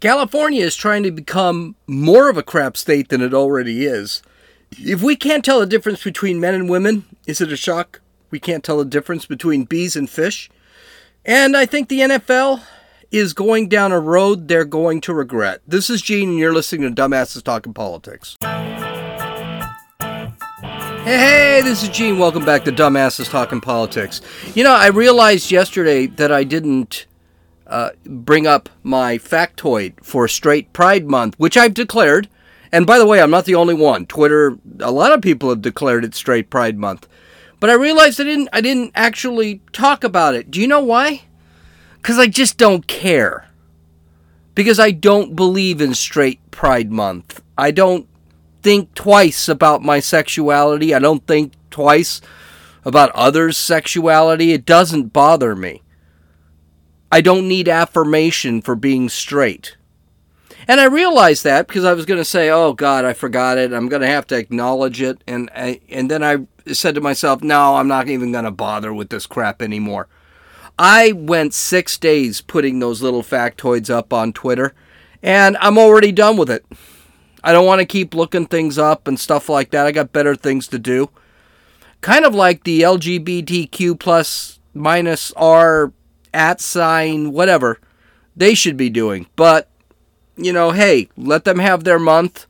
California is trying to become more of a crap state than it already is. If we can't tell the difference between men and women, is it a shock? We can't tell the difference between bees and fish. And I think the NFL is going down a road they're going to regret. This is Gene, and you're listening to Dumbasses Talking Politics. Hey, this is Gene. Welcome back to Dumbasses Talking Politics. You know, I realized yesterday that I didn't uh, bring up my factoid for Straight Pride Month, which I've declared. And by the way, I'm not the only one. Twitter, a lot of people have declared it Straight Pride Month. But I realized I didn't I didn't actually talk about it. Do you know why? Cuz I just don't care. Because I don't believe in Straight Pride Month. I don't think twice about my sexuality. I don't think twice about others' sexuality. It doesn't bother me. I don't need affirmation for being straight. And I realized that because I was going to say, "Oh God, I forgot it. I'm going to have to acknowledge it." And I, and then I said to myself, "No, I'm not even going to bother with this crap anymore." I went six days putting those little factoids up on Twitter, and I'm already done with it. I don't want to keep looking things up and stuff like that. I got better things to do. Kind of like the LGBTQ plus minus R at sign whatever they should be doing. But you know, hey, let them have their month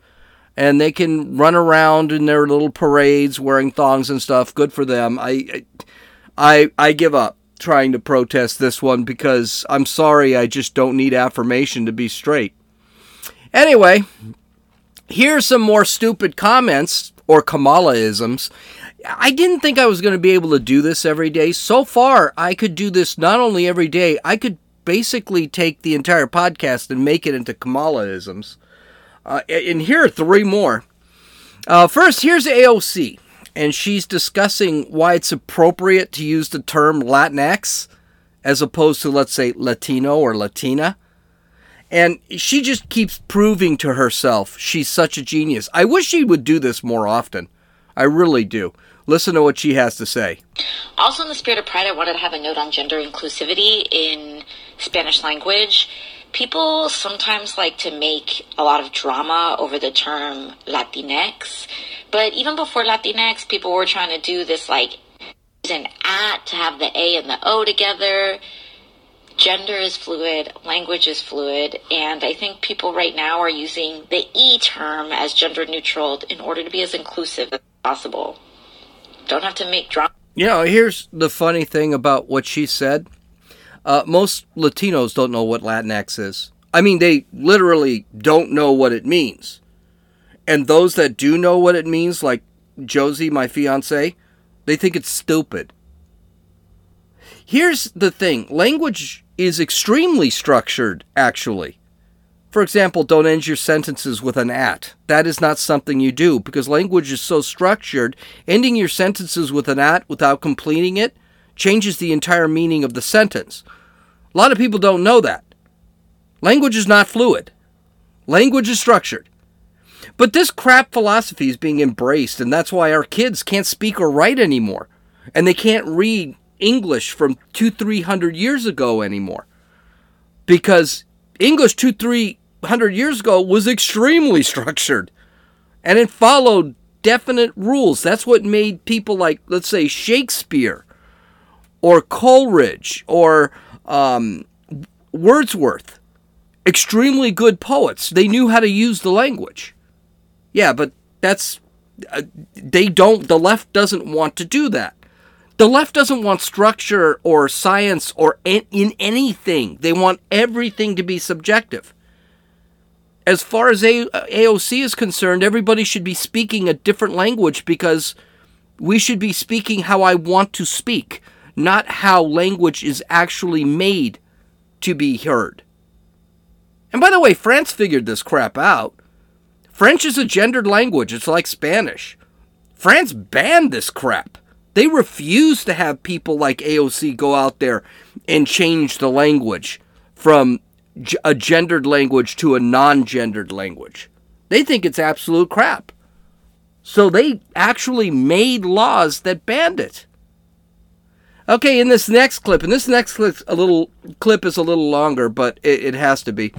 and they can run around in their little parades wearing thongs and stuff. Good for them. I I I give up trying to protest this one because I'm sorry, I just don't need affirmation to be straight. Anyway, here's some more stupid comments or Kamalaisms. I didn't think I was going to be able to do this every day. So far, I could do this not only every day, I could basically take the entire podcast and make it into Kamalaisms. Uh, and here are three more. Uh, first, here's AOC, and she's discussing why it's appropriate to use the term Latinx as opposed to, let's say, Latino or Latina. And she just keeps proving to herself she's such a genius. I wish she would do this more often. I really do. Listen to what she has to say. Also, in the spirit of pride, I wanted to have a note on gender inclusivity in Spanish language. People sometimes like to make a lot of drama over the term Latinx, but even before Latinx, people were trying to do this like an at to have the A and the O together. Gender is fluid, language is fluid, and I think people right now are using the E term as gender neutral in order to be as inclusive as possible. Don't have to make drama. You know, here's the funny thing about what she said. Uh, most Latinos don't know what Latinx is. I mean, they literally don't know what it means. And those that do know what it means, like Josie, my fiance, they think it's stupid. Here's the thing language is extremely structured, actually. For example, don't end your sentences with an at. That is not something you do because language is so structured. Ending your sentences with an at without completing it changes the entire meaning of the sentence. A lot of people don't know that. Language is not fluid, language is structured. But this crap philosophy is being embraced, and that's why our kids can't speak or write anymore. And they can't read English from two, three hundred years ago anymore. Because English two, three hundred years ago was extremely structured. And it followed definite rules. That's what made people like, let's say, Shakespeare or Coleridge or um, Wordsworth extremely good poets. They knew how to use the language. Yeah, but that's. Uh, they don't. The left doesn't want to do that. The left doesn't want structure or science or in, in anything. They want everything to be subjective. As far as a- uh, AOC is concerned, everybody should be speaking a different language because we should be speaking how I want to speak, not how language is actually made to be heard. And by the way, France figured this crap out. French is a gendered language, it's like Spanish. France banned this crap. They refuse to have people like AOC go out there and change the language from a gendered language to a non gendered language. They think it's absolute crap. So they actually made laws that banned it. Okay, in this next clip, and this next clip, a little clip is a little longer, but it, it has to be.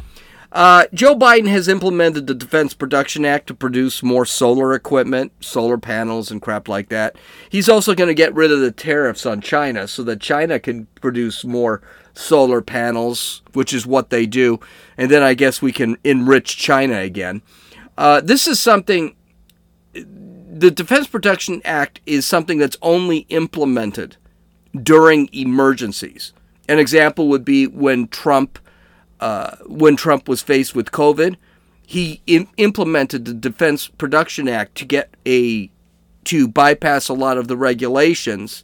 Uh, Joe Biden has implemented the Defense Production Act to produce more solar equipment, solar panels, and crap like that. He's also going to get rid of the tariffs on China so that China can produce more solar panels, which is what they do. And then I guess we can enrich China again. Uh, this is something, the Defense Production Act is something that's only implemented during emergencies. An example would be when Trump uh, when Trump was faced with COVID, he Im- implemented the Defense Production Act to get a to bypass a lot of the regulations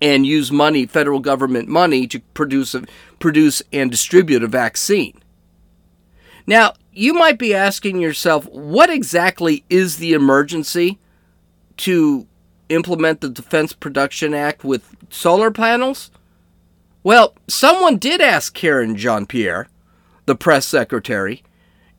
and use money, federal government money, to produce a, produce and distribute a vaccine. Now, you might be asking yourself, what exactly is the emergency to implement the Defense Production Act with solar panels? Well, someone did ask Karen Jean Pierre, the press secretary,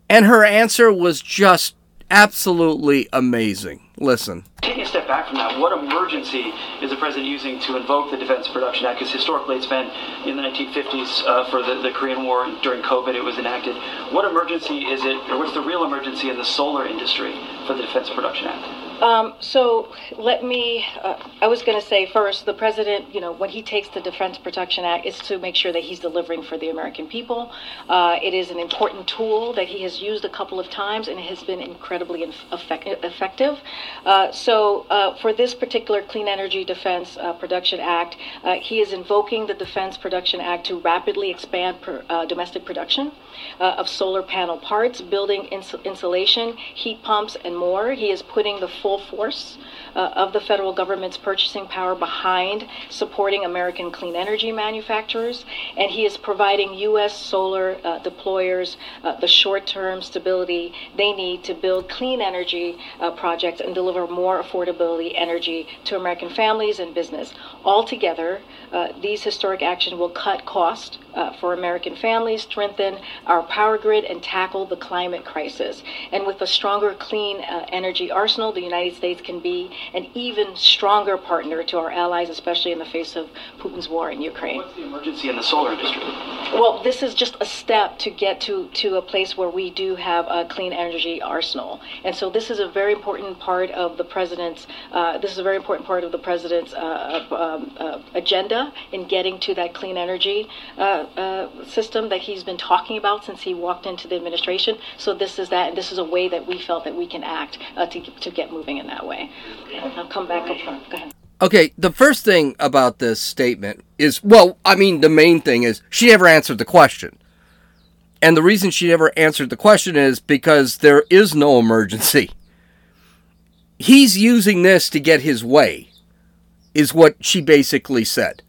and her answer was just absolutely amazing. Listen. Taking a step back from that, what emergency is the president using to invoke the Defense Production Act? Because historically it's been in the 1950s uh, for the, the Korean War, during COVID it was enacted. What emergency is it, or what's the real emergency in the solar industry for the Defense Production Act? Um, so let me, uh, I was going to say first, the president, you know, when he takes the Defense Production Act, is to make sure that he's delivering for the American people. Uh, it is an important tool that he has used a couple of times and it has been incredibly effect- effective. Uh, so uh, for this particular Clean Energy Defense uh, Production Act, uh, he is invoking the Defense Production Act to rapidly expand per, domestic production of solar panel parts, building ins- insulation, heat pumps, and more. He is putting the full force uh, of the federal government's purchasing power behind supporting American clean energy manufacturers, and he is providing U.S. solar uh, deployers uh, the short term stability they need to build clean energy uh, projects and deliver more affordability energy to American families and business. Altogether, uh, these historic actions will cut costs uh, for American families, strengthen our power grid, and tackle the climate crisis. And with a stronger clean uh, energy arsenal, the United States can be an even stronger partner to our allies, especially in the face of Putin's war in Ukraine. What's the emergency in the solar industry? Well, this is just a step to get to, to a place where we do have a clean energy arsenal. And so this is a very important part of the president's, uh, this is a very important part of the president's uh, um, uh, agenda in getting to that clean energy uh, uh, system that he's been talking about since he walked into the administration. So this is that, and this is a way that we felt that we can act uh, to, to get moving in that way. I'll come back up front. Go ahead. Okay, the first thing about this statement is well, I mean, the main thing is she never answered the question. And the reason she never answered the question is because there is no emergency. He's using this to get his way, is what she basically said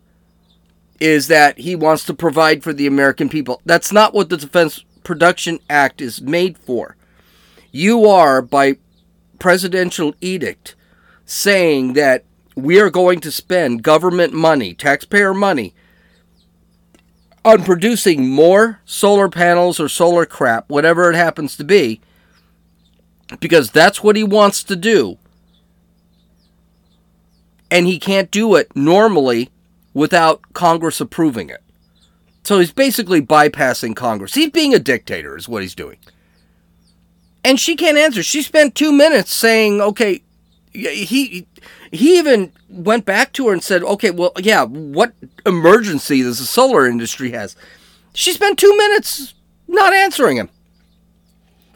is that he wants to provide for the American people. That's not what the Defense Production Act is made for. You are, by presidential edict, saying that we are going to spend government money, taxpayer money, on producing more solar panels or solar crap, whatever it happens to be, because that's what he wants to do. And he can't do it normally without Congress approving it. So he's basically bypassing Congress. He's being a dictator, is what he's doing. And she can't answer. She spent two minutes saying, okay, he he even went back to her and said, okay, well, yeah, what emergency does the solar industry has? She spent two minutes not answering him.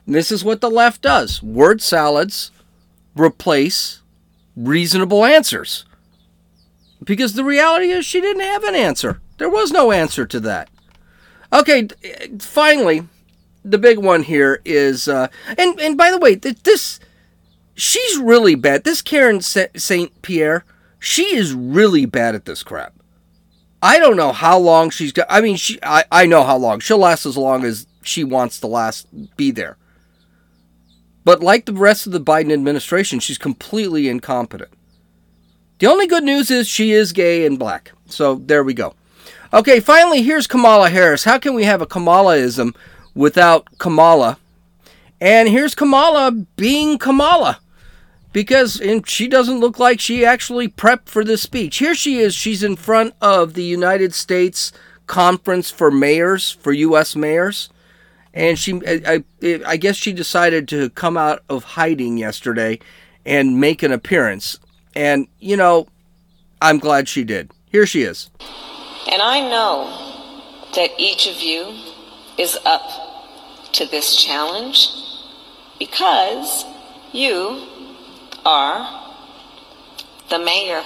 And this is what the left does word salads replace reasonable answers. Because the reality is she didn't have an answer. There was no answer to that. Okay, finally, the big one here is, uh, and and by the way, this she's really bad. This Karen Saint Pierre, she is really bad at this crap. I don't know how long she's got. I mean, she I, I know how long she'll last as long as she wants to last be there. But like the rest of the Biden administration, she's completely incompetent. The only good news is she is gay and black. So there we go. Okay, finally, here's Kamala Harris. How can we have a Kamalaism without Kamala? And here's Kamala being Kamala because she doesn't look like she actually prepped for this speech. Here she is. She's in front of the United States Conference for Mayors, for U.S. mayors. And she I, I, I guess she decided to come out of hiding yesterday and make an appearance. And you know, I'm glad she did. Here she is. And I know that each of you is up to this challenge because you are the mayor.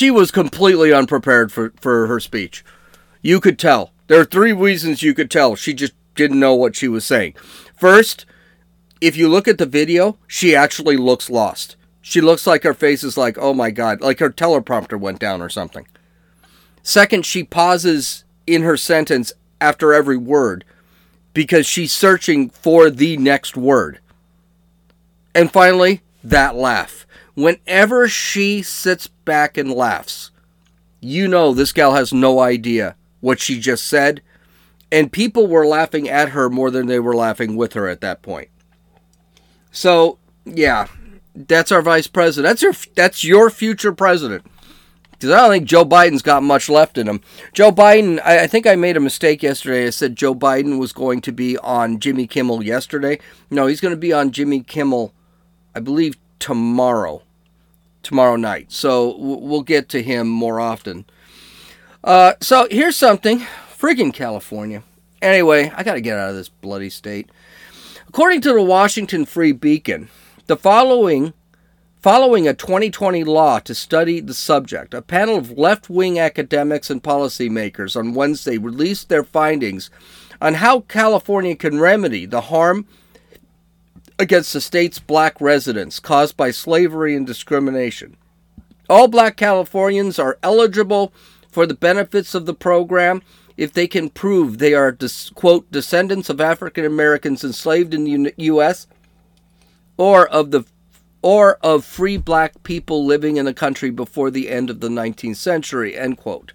She was completely unprepared for, for her speech. You could tell. There are three reasons you could tell. She just didn't know what she was saying. First, if you look at the video, she actually looks lost. She looks like her face is like, oh my God, like her teleprompter went down or something. Second, she pauses in her sentence after every word because she's searching for the next word. And finally, that laugh. Whenever she sits back and laughs, you know this gal has no idea what she just said. And people were laughing at her more than they were laughing with her at that point. So, yeah, that's our vice president. That's your that's your future president. Because I don't think Joe Biden's got much left in him. Joe Biden, I, I, think I made a mistake yesterday. I said Joe Biden was going to be on Jimmy Kimmel yesterday. No, he's going to be on Jimmy Kimmel, I believe, tomorrow. Tomorrow night. So we'll get to him more often. Uh, so here's something. Friggin' California. Anyway, I got to get out of this bloody state. According to the Washington Free Beacon, the following Following a 2020 law to study the subject, a panel of left wing academics and policymakers on Wednesday released their findings on how California can remedy the harm against the state's black residents caused by slavery and discrimination. All black Californians are eligible for the benefits of the program if they can prove they are, quote, descendants of African Americans enslaved in the U.S. or of the or of free black people living in the country before the end of the 19th century, end quote.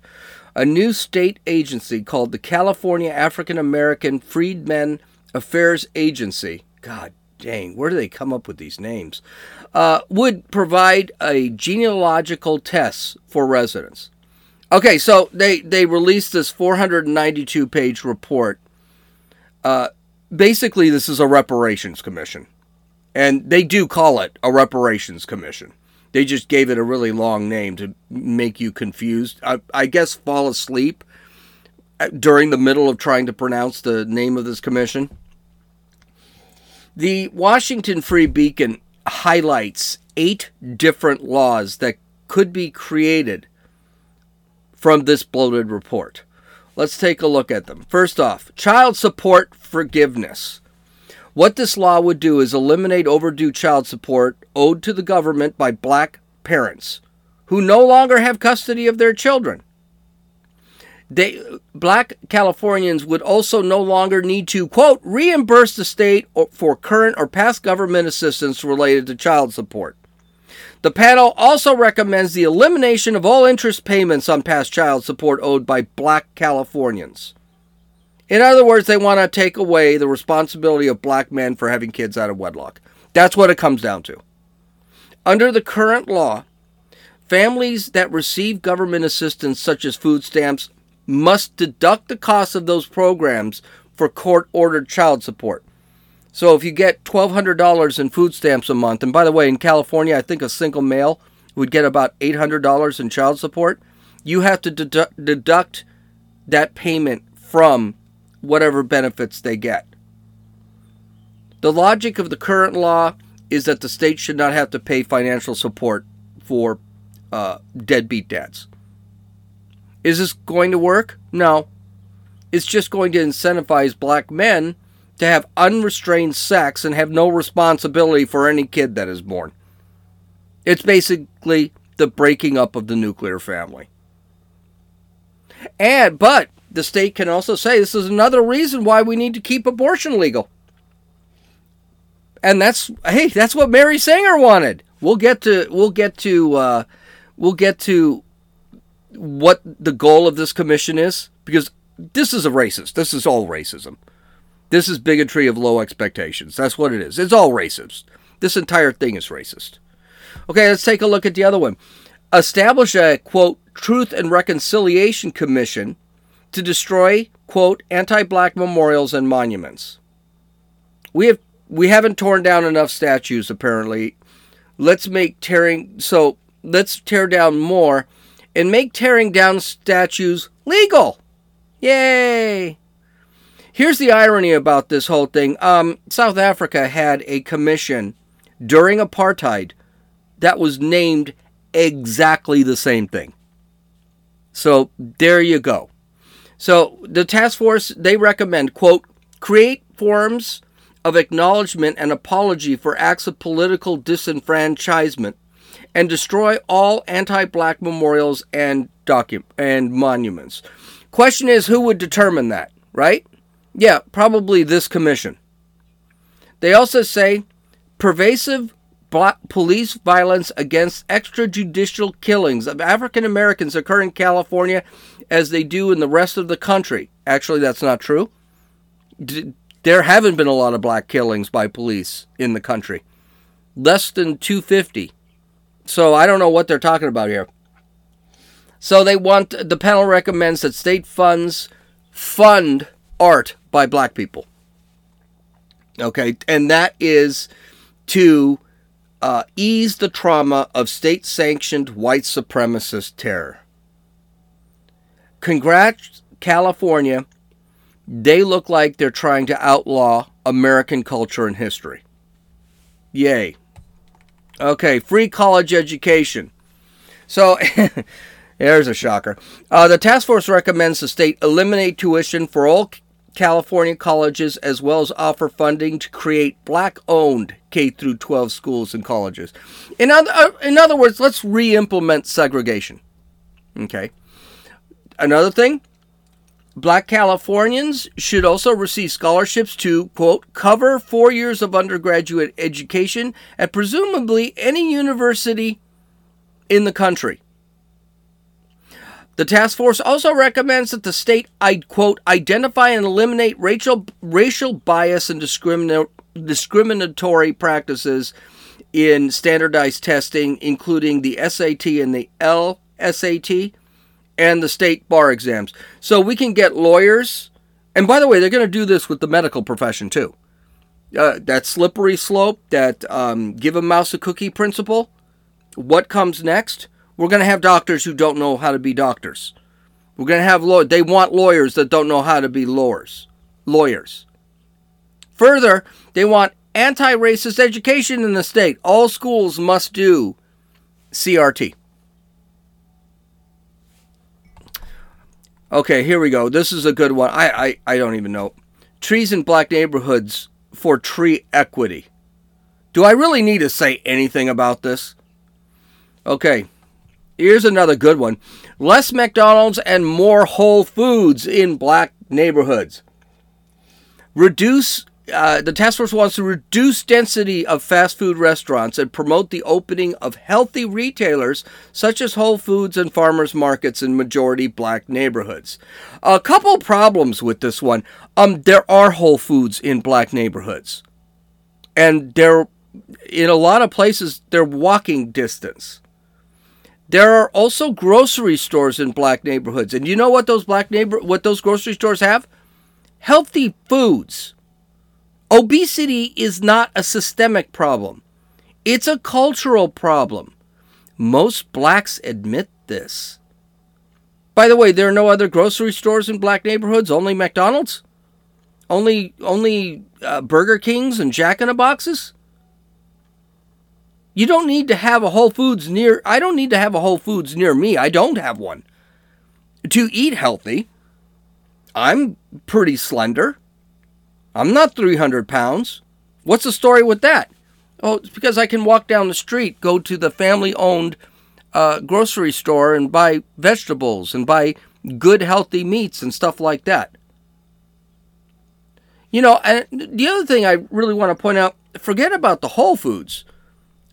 A new state agency called the California African American Freedmen Affairs Agency, God dang, where do they come up with these names? Uh, would provide a genealogical test for residents. Okay, so they, they released this 492 page report. Uh, basically, this is a reparations commission. And they do call it a reparations commission. They just gave it a really long name to make you confused. I, I guess fall asleep during the middle of trying to pronounce the name of this commission. The Washington Free Beacon highlights eight different laws that could be created from this bloated report. Let's take a look at them. First off, child support forgiveness. What this law would do is eliminate overdue child support owed to the government by black parents who no longer have custody of their children. They, black Californians would also no longer need to, quote, reimburse the state for current or past government assistance related to child support. The panel also recommends the elimination of all interest payments on past child support owed by black Californians. In other words, they want to take away the responsibility of black men for having kids out of wedlock. That's what it comes down to. Under the current law, families that receive government assistance, such as food stamps, must deduct the cost of those programs for court ordered child support. So if you get $1,200 in food stamps a month, and by the way, in California, I think a single male would get about $800 in child support, you have to dedu- deduct that payment from whatever benefits they get. The logic of the current law is that the state should not have to pay financial support for uh, deadbeat dads. Is this going to work? No. It's just going to incentivize black men to have unrestrained sex and have no responsibility for any kid that is born. It's basically the breaking up of the nuclear family. And but the state can also say this is another reason why we need to keep abortion legal. And that's hey, that's what Mary Sanger wanted. We'll get to we'll get to uh, we'll get to what the goal of this commission is because this is a racist. This is all racism. This is bigotry of low expectations. That's what it is. It's all racist. This entire thing is racist. Okay, let's take a look at the other one. Establish a quote Truth and Reconciliation Commission to destroy, quote, anti black memorials and monuments. We have we haven't torn down enough statues apparently. Let's make tearing so let's tear down more and make tearing down statues legal. Yay! Here's the irony about this whole thing. Um, South Africa had a commission during apartheid that was named exactly the same thing. So there you go. So the task force they recommend quote create forms of acknowledgement and apology for acts of political disenfranchisement and destroy all anti-black memorials and docu- and monuments. Question is who would determine that, right? Yeah, probably this commission. They also say pervasive police violence against extrajudicial killings of African Americans occur in California as they do in the rest of the country. Actually, that's not true. D- there haven't been a lot of black killings by police in the country. Less than 250. So I don't know what they're talking about here. So they want the panel recommends that state funds fund art by black people. Okay, and that is to uh, ease the trauma of state sanctioned white supremacist terror. Congrats, California. They look like they're trying to outlaw American culture and history. Yay. Okay, free college education. So, there's a shocker. Uh, the task force recommends the state eliminate tuition for all California colleges as well as offer funding to create black-owned K through 12 schools and colleges. In other, uh, in other words, let's re-implement segregation. Okay. Another thing, Black Californians should also receive scholarships to, quote, cover four years of undergraduate education at presumably any university in the country. The task force also recommends that the state, I quote, identify and eliminate racial, racial bias and discrimin- discriminatory practices in standardized testing, including the SAT and the LSAT and the state bar exams. So we can get lawyers. And by the way, they're going to do this with the medical profession too. Uh, that slippery slope, that um, give a mouse a cookie principle. What comes next? We're going to have doctors who don't know how to be doctors. We're going to have lawyers. They want lawyers that don't know how to be lawyers. Lawyers. Further, they want anti-racist education in the state. All schools must do CRT. Okay, here we go. This is a good one. I, I, I don't even know. Trees in black neighborhoods for tree equity. Do I really need to say anything about this? Okay, here's another good one. Less McDonald's and more Whole Foods in black neighborhoods. Reduce uh, the task force wants to reduce density of fast food restaurants and promote the opening of healthy retailers such as Whole Foods and farmers markets in majority black neighborhoods. A couple problems with this one. Um, there are Whole Foods in black neighborhoods, and they're in a lot of places they're walking distance. There are also grocery stores in black neighborhoods, and you know what those black neighbor what those grocery stores have? Healthy foods Obesity is not a systemic problem, it's a cultural problem. Most blacks admit this. By the way, there are no other grocery stores in black neighborhoods, only McDonald's? Only only uh, Burger Kings and Jack in the Boxes? You don't need to have a Whole Foods near I don't need to have a Whole Foods near me. I don't have one. To eat healthy, I'm pretty slender. I'm not 300 pounds. What's the story with that? Oh, it's because I can walk down the street, go to the family owned uh, grocery store and buy vegetables and buy good, healthy meats and stuff like that. You know, and the other thing I really want to point out forget about the Whole Foods.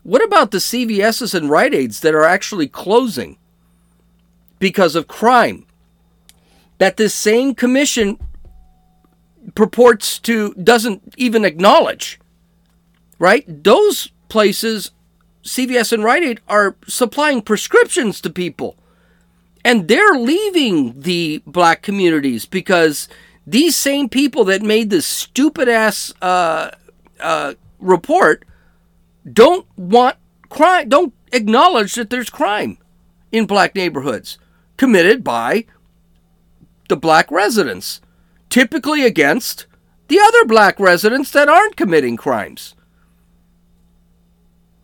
What about the CVS's and Rite Aids that are actually closing because of crime? That this same commission purports to doesn't even acknowledge. Right? Those places, CVS and Rite Aid, are supplying prescriptions to people. And they're leaving the black communities because these same people that made this stupid ass uh, uh, report don't want crime, don't acknowledge that there's crime in black neighborhoods committed by the black residents, typically against the other black residents that aren't committing crimes.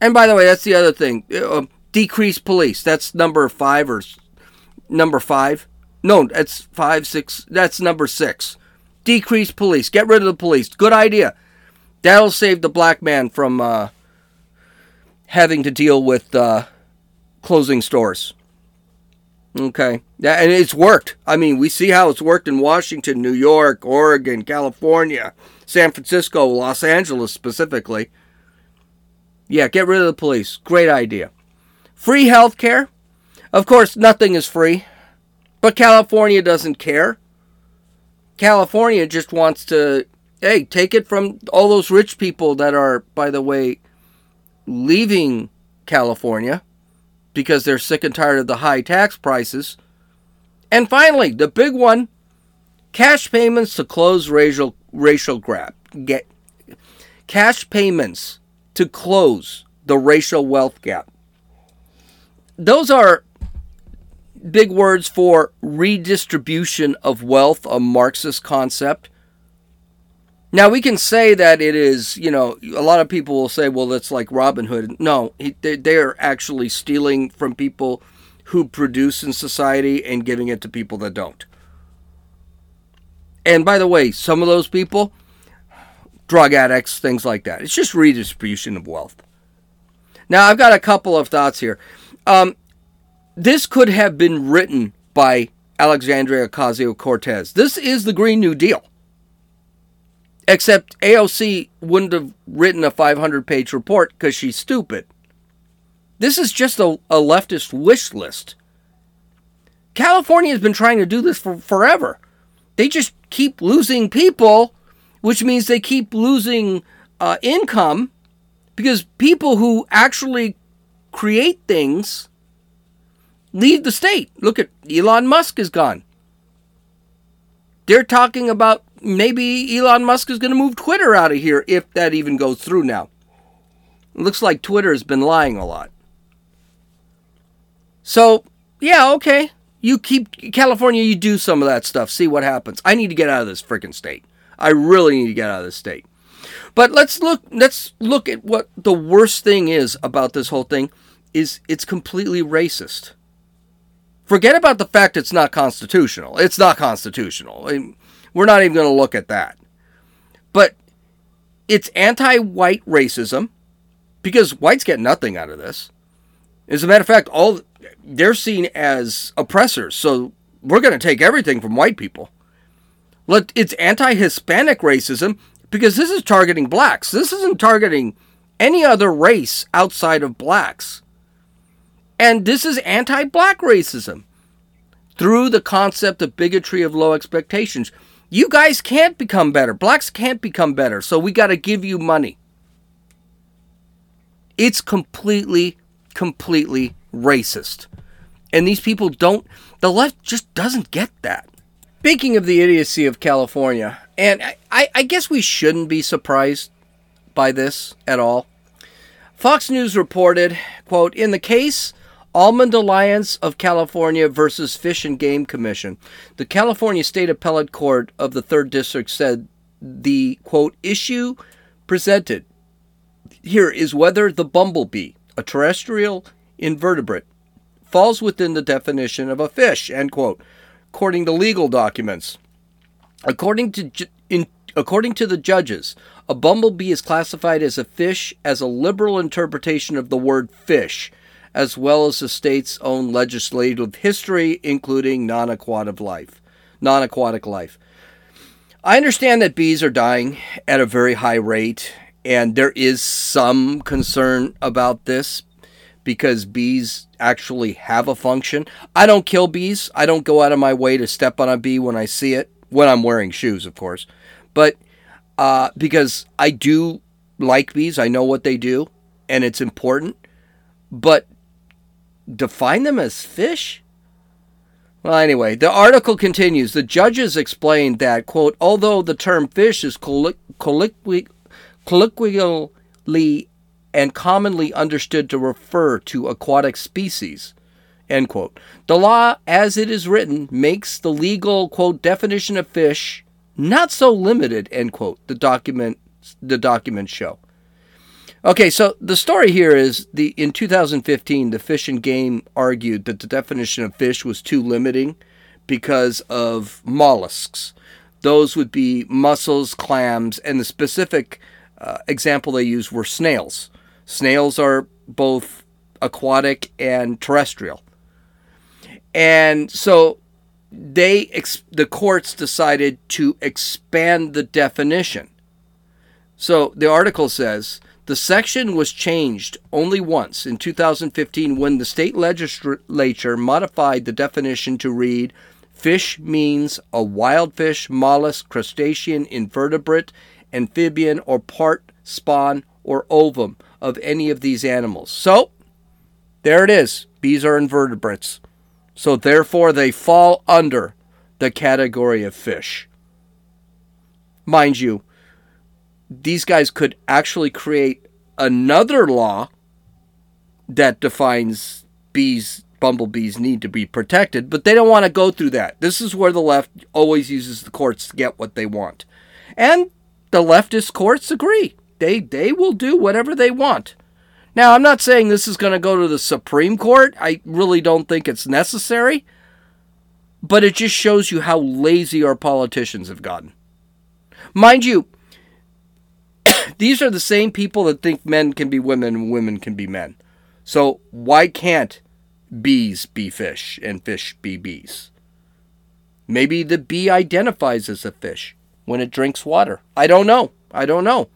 And by the way, that's the other thing. Uh, decrease police. That's number five or number five. No, that's five, six. That's number six. Decrease police. Get rid of the police. Good idea. That'll save the black man from uh, having to deal with uh, closing stores. Okay. Yeah, And it's worked. I mean, we see how it's worked in Washington, New York, Oregon, California, San Francisco, Los Angeles specifically. Yeah, get rid of the police. Great idea. Free health care. Of course, nothing is free. But California doesn't care. California just wants to, hey, take it from all those rich people that are, by the way, leaving California because they're sick and tired of the high tax prices. And finally, the big one cash payments to close racial, racial gap. Get, cash payments to close the racial wealth gap. Those are big words for redistribution of wealth, a Marxist concept. Now we can say that it is, you know, a lot of people will say, well, it's like Robin Hood. No, they are actually stealing from people who produce in society and giving it to people that don't. And by the way, some of those people, drug addicts, things like that. It's just redistribution of wealth. Now I've got a couple of thoughts here. Um, this could have been written by Alexandria Ocasio Cortez. This is the Green New Deal. Except AOC wouldn't have written a 500 page report because she's stupid. This is just a, a, leftist wish list. California has been trying to do this for forever. They just keep losing people, which means they keep losing uh, income because people who actually create things leave the state. Look at Elon Musk is gone. They're talking about maybe Elon Musk is going to move Twitter out of here if that even goes through now. It looks like Twitter has been lying a lot. So, yeah, okay. You keep California, you do some of that stuff, see what happens. I need to get out of this freaking state. I really need to get out of this state. But let's look let's look at what the worst thing is about this whole thing is it's completely racist. Forget about the fact it's not constitutional. It's not constitutional. We're not even going to look at that. But it's anti white racism because whites get nothing out of this. As a matter of fact, all they're seen as oppressors. So we're going to take everything from white people. Let it's anti-Hispanic racism because this is targeting blacks. This isn't targeting any other race outside of blacks. And this is anti black racism through the concept of bigotry of low expectations. You guys can't become better. Blacks can't become better. So we got to give you money. It's completely, completely racist. And these people don't, the left just doesn't get that. Speaking of the idiocy of California, and I, I guess we shouldn't be surprised by this at all. Fox News reported, quote, in the case Almond Alliance of California versus Fish and Game Commission. The California State Appellate Court of the 3rd District said the quote issue presented here is whether the bumblebee, a terrestrial invertebrate, falls within the definition of a fish, end quote, according to legal documents. According to in, according to the judges, a bumblebee is classified as a fish as a liberal interpretation of the word fish as well as the state's own legislative history, including non-aquatic life. Non-aquatic life. I understand that bees are dying at a very high rate, and there is some concern about this because bees actually have a function. I don't kill bees. I don't go out of my way to step on a bee when I see it, when I'm wearing shoes, of course. But uh, because I do like bees, I know what they do, and it's important. But define them as fish? Well, anyway, the article continues. The judges explained that, quote, although the term fish is colloquially and commonly understood to refer to aquatic species, end quote, the law, as it is written, makes the legal, quote, definition of fish not so limited, end quote, the document, the documents show. Okay, so the story here is the in 2015 the Fish and Game argued that the definition of fish was too limiting because of mollusks. Those would be mussels, clams, and the specific uh, example they used were snails. Snails are both aquatic and terrestrial. And so they the courts decided to expand the definition. So the article says the section was changed only once in 2015 when the state legislature modified the definition to read fish means a wild fish, mollusk, crustacean, invertebrate, amphibian, or part spawn or ovum of any of these animals. So, there it is. Bees are invertebrates. So, therefore, they fall under the category of fish. Mind you, these guys could actually create another law that defines bees bumblebees need to be protected but they don't want to go through that. This is where the left always uses the courts to get what they want. And the leftist courts agree. They they will do whatever they want. Now i'm not saying this is going to go to the supreme court. I really don't think it's necessary but it just shows you how lazy our politicians have gotten. Mind you these are the same people that think men can be women and women can be men. So why can't bees be fish and fish be bees? Maybe the bee identifies as a fish when it drinks water. I don't know. I don't know.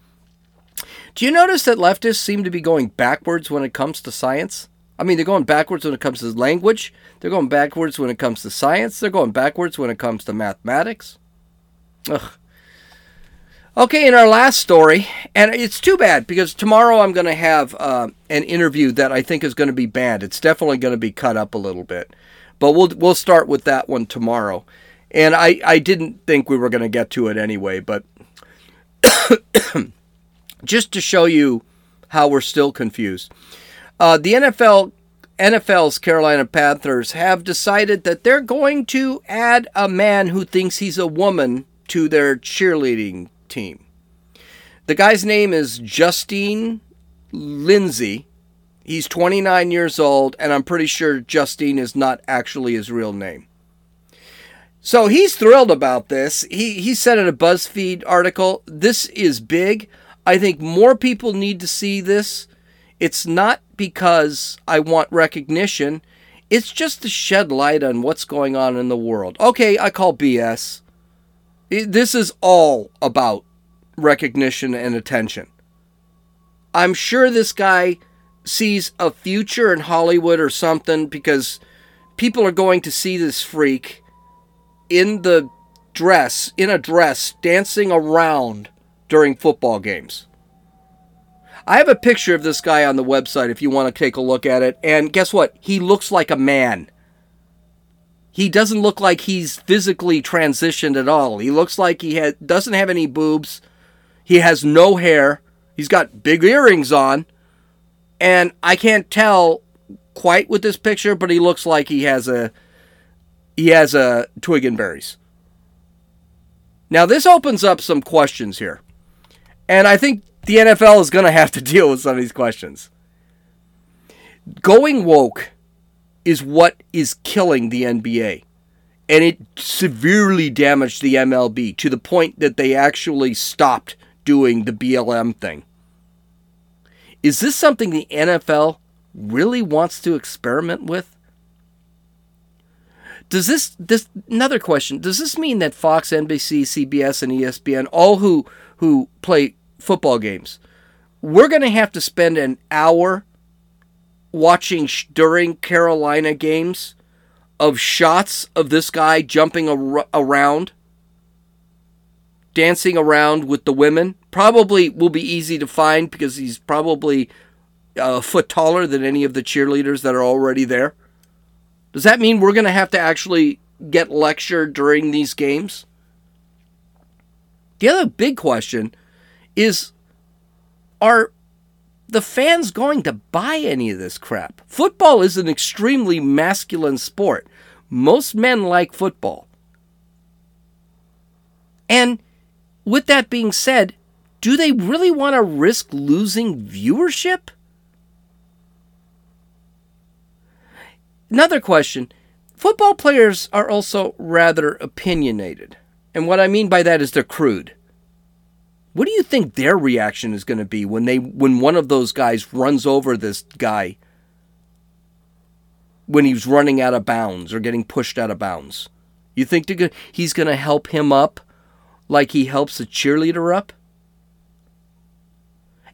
Do you notice that leftists seem to be going backwards when it comes to science? I mean, they're going backwards when it comes to language. They're going backwards when it comes to science. They're going backwards when it comes to mathematics. Ugh. Okay, in our last story, and it's too bad because tomorrow I'm going to have uh, an interview that I think is going to be banned. It's definitely going to be cut up a little bit, but we'll we'll start with that one tomorrow. And I I didn't think we were going to get to it anyway, but just to show you how we're still confused, uh, the NFL NFL's Carolina Panthers have decided that they're going to add a man who thinks he's a woman to their cheerleading team. The guy's name is Justine Lindsay. He's 29 years old, and I'm pretty sure Justine is not actually his real name. So he's thrilled about this. He, he said in a BuzzFeed article, This is big. I think more people need to see this. It's not because I want recognition, it's just to shed light on what's going on in the world. Okay, I call BS. This is all about recognition and attention. I'm sure this guy sees a future in Hollywood or something because people are going to see this freak in the dress, in a dress, dancing around during football games. I have a picture of this guy on the website if you want to take a look at it. And guess what? He looks like a man he doesn't look like he's physically transitioned at all. He looks like he had, doesn't have any boobs. He has no hair. He's got big earrings on. And I can't tell quite with this picture, but he looks like he has a he has a twig and berries. Now this opens up some questions here. And I think the NFL is going to have to deal with some of these questions. Going woke is what is killing the NBA. And it severely damaged the MLB to the point that they actually stopped doing the BLM thing. Is this something the NFL really wants to experiment with? Does this this another question, does this mean that Fox, NBC, CBS and ESPN all who who play football games, we're going to have to spend an hour watching sh- during Carolina games of shots of this guy jumping ar- around, dancing around with the women. Probably will be easy to find because he's probably a foot taller than any of the cheerleaders that are already there. Does that mean we're going to have to actually get lectured during these games? The other big question is are the fans going to buy any of this crap? Football is an extremely masculine sport. Most men like football. And with that being said, do they really want to risk losing viewership? Another question football players are also rather opinionated. And what I mean by that is they're crude. What do you think their reaction is going to be when they when one of those guys runs over this guy when he's running out of bounds or getting pushed out of bounds? You think he's going to help him up like he helps a cheerleader up?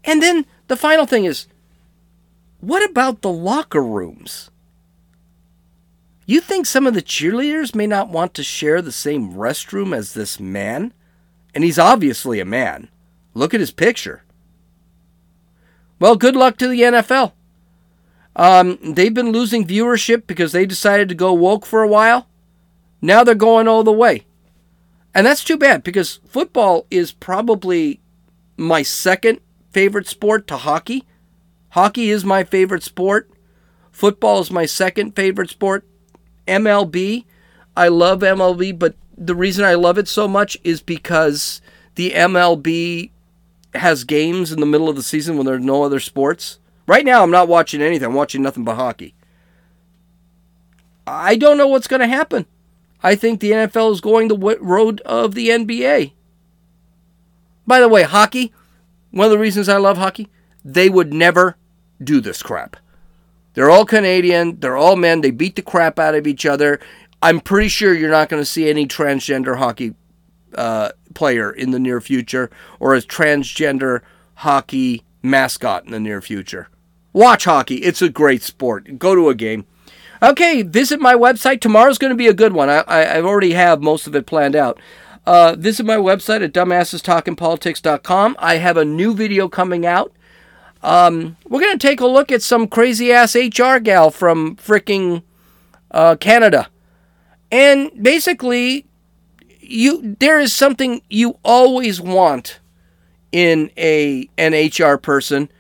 And then the final thing is what about the locker rooms? You think some of the cheerleaders may not want to share the same restroom as this man? And he's obviously a man. Look at his picture. Well, good luck to the NFL. Um, they've been losing viewership because they decided to go woke for a while. Now they're going all the way. And that's too bad because football is probably my second favorite sport to hockey. Hockey is my favorite sport. Football is my second favorite sport. MLB, I love MLB, but the reason I love it so much is because the MLB has games in the middle of the season when there's no other sports. Right now, I'm not watching anything. I'm watching nothing but hockey. I don't know what's going to happen. I think the NFL is going the road of the NBA. By the way, hockey, one of the reasons I love hockey, they would never do this crap. They're all Canadian. They're all men. They beat the crap out of each other. I'm pretty sure you're not going to see any transgender hockey uh, player in the near future or a transgender hockey mascot in the near future. Watch hockey. It's a great sport. Go to a game. Okay, visit my website. Tomorrow's going to be a good one. I, I, I already have most of it planned out. Uh, visit my website at dumbassestalkingpolitics.com. I have a new video coming out um, we're going to take a look at some crazy ass HR gal from freaking uh, Canada. And basically, you there is something you always want in a an HR person.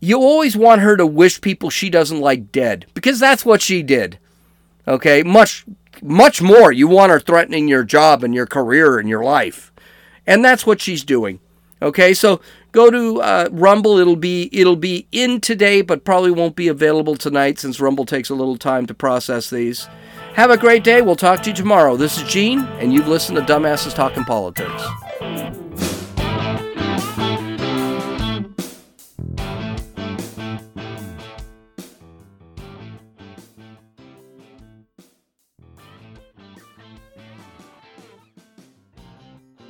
You always want her to wish people she doesn't like dead because that's what she did. Okay, much much more. You want her threatening your job and your career and your life. And that's what she's doing. Okay, so go to uh, Rumble. It'll be it'll be in today, but probably won't be available tonight since Rumble takes a little time to process these. Have a great day. We'll talk to you tomorrow. This is Gene, and you've listened to Dumbasses Talking Politics.